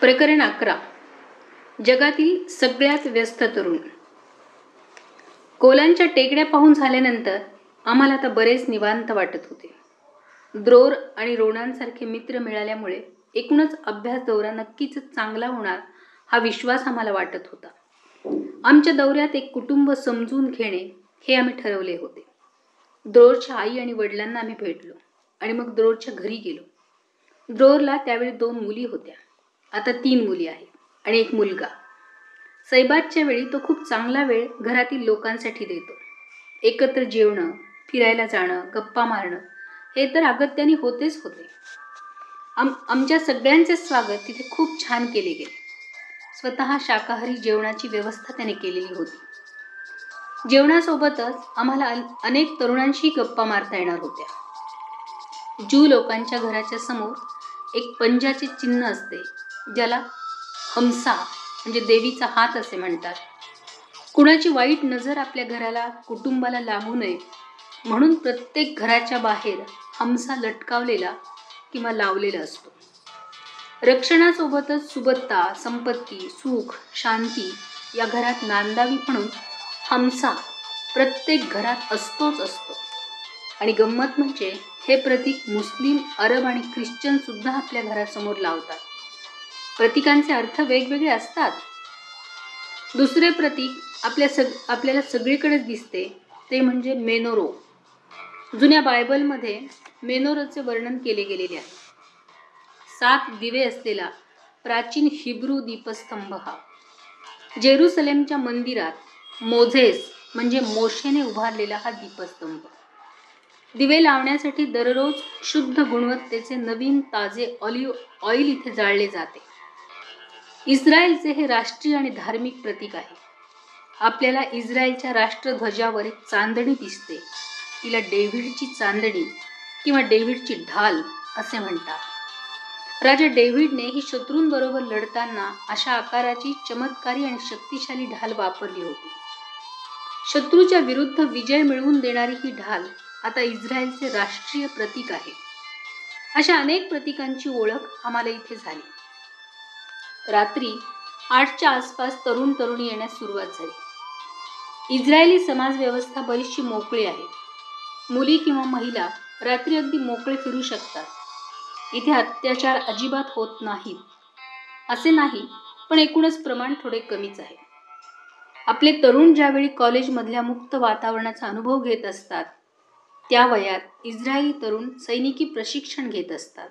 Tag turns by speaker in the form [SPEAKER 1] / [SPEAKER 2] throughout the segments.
[SPEAKER 1] प्रकरण अकरा. जगातील सगळ्यात व्यस्त तरुण. कोलांच्या टेकड्या पाहून झाल्यानंतर आम्हाला आता बरेच निवांत वाटत होते. द्रोर आणि रोणांसारखे मित्र मिळाल्यामुळे एकूणच अभ्यास दौरा नक्कीच चांगला होणार हा विश्वास आम्हाला वाटत होता. आमच्या दौऱ्यात एक कुटुंब समजून घेणे हे आम्ही ठरवले होते. द्रोरच्या आई आणि वडिलांना आम्ही भेटलो आणि मग द्रोरच्या घरी गेलो. द्रोरला त्यावेळी दोन मुली होत्या. आता तीन मुली आहेत आणि एक मुलगा. सैबातच्या वेळी तो खूप चांगला वेळ घरातील लोकांसाठी देतो. एकत्र जेवणं फिरायला जाणं गप्पा मारणं हे तर अगत्याने होतेच होते. आम आमच्या सगळ्यांचे स्वागत तिथे खूप छान केले गेले. स्वतः शाकाहारी जेवणाची व्यवस्था त्याने केलेली होती. जेवणासोबतच आम्हाला अन- अनेक तरुणांशी गप्पा मारता येणार होत्या. जू लोकांच्या घराच्या समोर एक पंजाचे चिन्ह असते. ज्याला हमसा म्हणजे देवीचा हात असे म्हणतात. कुणाची वाईट नजर आपल्या घराला कुटुंबाला लागू नये. म्हणून प्रत्येक घराच्या बाहेर हमसा लटकावलेला किंवा लावलेला असतो. रक्षणासोबतच सुबत्ता संपत्ती सुख शांती या घरात नांदावी म्हणून हमसा प्रत्येक घरात असतोच असतो. आणि गंमत म्हणजे हे प्रतीक मुस्लिम अरब आणि ख्रिश्चन सुद्धा आपल्या घरासमोर लावतात. प्रतीकांचे अर्थ वेगवेगळे असतात. दुसरे प्रतीक आपल्या सग आपल्याला सगळीकडेच दिसते ते म्हणजे मेनोरो. जुन्या बायबलमध्ये मेनोरोचे वर्णन केले गेलेले आहे. सात दिवे असलेला प्राचीन हिब्रू दीपस्तंभ हा जेरुसलेमच्या मंदिरात मोझेस म्हणजे मोशेने उभारलेला हा दीपस्तंभ. दिवे लावण्यासाठी दररोज शुद्ध गुणवत्तेचे नवीन ताजे ऑलिव्ह ऑइल इथे जाळले जाते. इस्रायलचे हे राष्ट्रीय आणि धार्मिक प्रतीक आहे. आपल्याला इस्रायलच्या राष्ट्रध्वजावर एक चांदणी दिसते. तिला डेव्हिडची चांदणी किंवा डेव्हिडची ढाल असे म्हणतात. राजा डेव्हिडने ही शत्रूंबरोबर लढताना अशा आकाराची चमत्कारी आणि शक्तिशाली ढाल वापरली होती. शत्रूच्या विरुद्ध विजय मिळवून देणारी ही ढाल आता इस्रायलचे राष्ट्रीय प्रतीक आहे. अशा अनेक प्रतीकांची ओळख आम्हाला इथे झाली. रात्री आठच्या आसपास तरुण तरुणी येण्यास सुरुवात झाली. इस्रायली समाजव्यवस्था बरीचशी मोकळी आहे. मुली किंवा महिला रात्री अगदी मोकळे फिरू शकतात. इथे अत्याचार अजिबात होत नाहीत. असे नाही पण एकूणच प्रमाण थोडे कमीच आहे. आपले तरुण ज्यावेळी कॉलेजमधल्या मुक्त वातावरणाचा अनुभव घेत असतात त्या वयात इस्रायली तरुण सैनिकी प्रशिक्षण घेत असतात.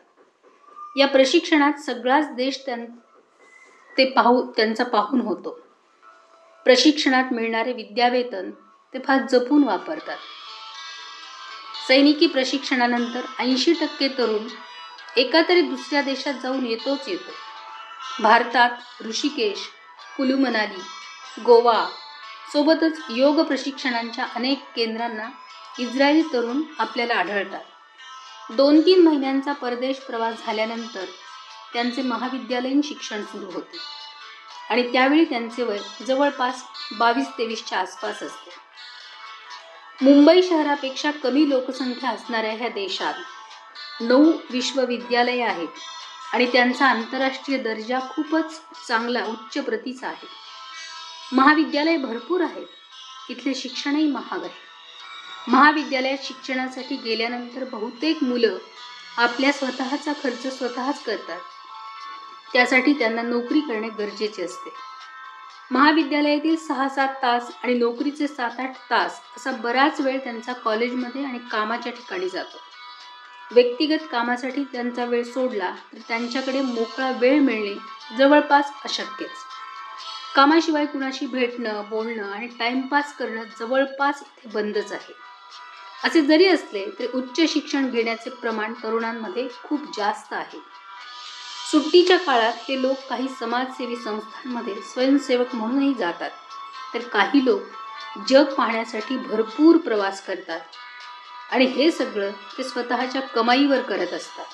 [SPEAKER 1] या प्रशिक्षणात सगळाच देश त्यां ते पाहू त्यांचा पाहून होतो. प्रशिक्षणात मिळणारे विद्यावेतन ते फार जपून वापरतात. सैनिकी प्रशिक्षणानंतर ऐंशी टक्के तरुण एका तरी दुसऱ्या देशात जाऊन येतोच येतो. भारतात ऋषिकेश कुलू मनाली गोवा सोबतच योग प्रशिक्षणांच्या अनेक केंद्रांना इस्रायली तरुण आपल्याला आढळतात. दोन तीन महिन्यांचा परदेश प्रवास झाल्यानंतर त्यांचे महाविद्यालयीन शिक्षण सुरू होते. आणि त्यावेळी त्यांचे वय जवळपास बावीस तेवीसच्या आसपास असते. मुंबई शहरापेक्षा कमी लोकसंख्या असणाऱ्या ह्या देशात नऊ विश्वविद्यालये आहेत आणि त्यांचा आंतरराष्ट्रीय दर्जा खूपच चांगला उच्च प्रतीचा आहे. महाविद्यालय भरपूर आहेत. इथले शिक्षणही महाग आहे. महाविद्यालयात शिक्षणासाठी गेल्यानंतर बहुतेक मुलं आपल्या स्वतःचा खर्च स्वतःच करतात. त्यासाठी त्यांना नोकरी करणे गरजेचे असते. महाविद्यालयातील सहा सात तास आणि नोकरीचे सात आठ तास असा बराच वेळ त्यांचा कॉलेजमध्ये आणि कामाच्या ठिकाणी जातो. व्यक्तिगत कामासाठी त्यांचा वेळ सोडला तर त्यांच्याकडे मोकळा वेळ मिळणे जवळपास अशक्यच. कामाशिवाय कुणाशी भेटणं बोलणं आणि टाइमपास करणं जवळपास इथे बंदच आहे. असे जरी असले तरी उच्च शिक्षण घेण्याचे प्रमाण तरुणांमध्ये खूप जास्त आहे. सुट्टीच्या काळात ते लोक काही समाजसेवी संस्थांमध्ये स्वयंसेवक म्हणूनही जातात. तर काही लोक जग पाहण्यासाठी भरपूर प्रवास करतात. आणि हे सगळं ते स्वतःच्या कमाईवर करत असतात.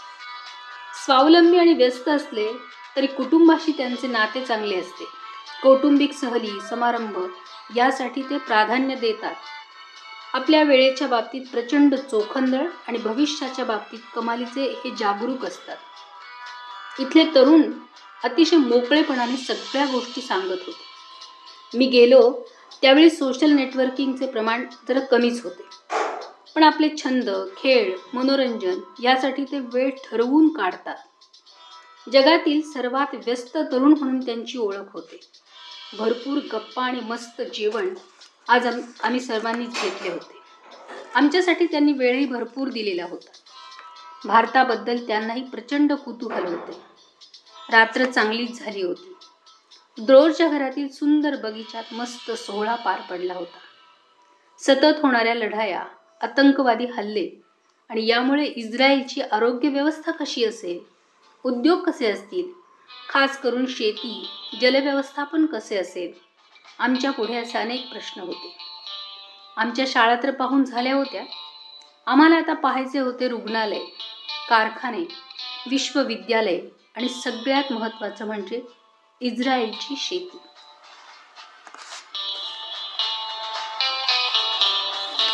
[SPEAKER 1] स्वावलंबी आणि व्यस्त असले तरी कुटुंबाशी त्यांचे नाते चांगले असते. कौटुंबिक सहली समारंभ यासाठी ते प्राधान्य देतात. आपल्या वेळेच्या बाबतीत प्रचंड चोखंदळ आणि भविष्याच्या बाबतीत कमालीचे हे जागरूक असतात. इथले तरुण अतिशय मोकळेपणाने सगळ्या गोष्टी सांगत होते. मी गेलो त्यावेळी सोशल नेटवर्किंगचे प्रमाण जरा कमीच होते. पण आपले छंद खेळ मनोरंजन यासाठी ते वेळ ठरवून काढतात. जगातील सर्वात व्यस्त तरुण म्हणून त्यांची ओळख होते. भरपूर गप्पा आणि मस्त जेवण आज आम आम्ही सर्वांनीच घेतले होते. आमच्यासाठी त्यांनी वेळही भरपूर दिलेला होता. भारताबद्दल त्यांनाही प्रचंड कुतूहल होते. रात्र चांगलीच झाली होती. द्रोरच्या घरातील सुंदर बगीचात मस्त सोहळा पार पडला होता. सतत होणाऱ्या लढाया आतंकवादी हल्ले आणि यामुळे इस्रायलची आरोग्य व्यवस्था कशी असेल उद्योग कसे असतील खास करून शेती जलव्यवस्थापन कसे असेल आमच्या पुढे असे अनेक प्रश्न होते. आमच्या शाळा तर पाहून झाल्या होत्या. आम्हाला आता पाहायचे होते रुग्णालय. कारखाने विश्वविद्यालय आणि सगळ्यात महत्त्वाचं म्हणजे इस्रायलची शेती.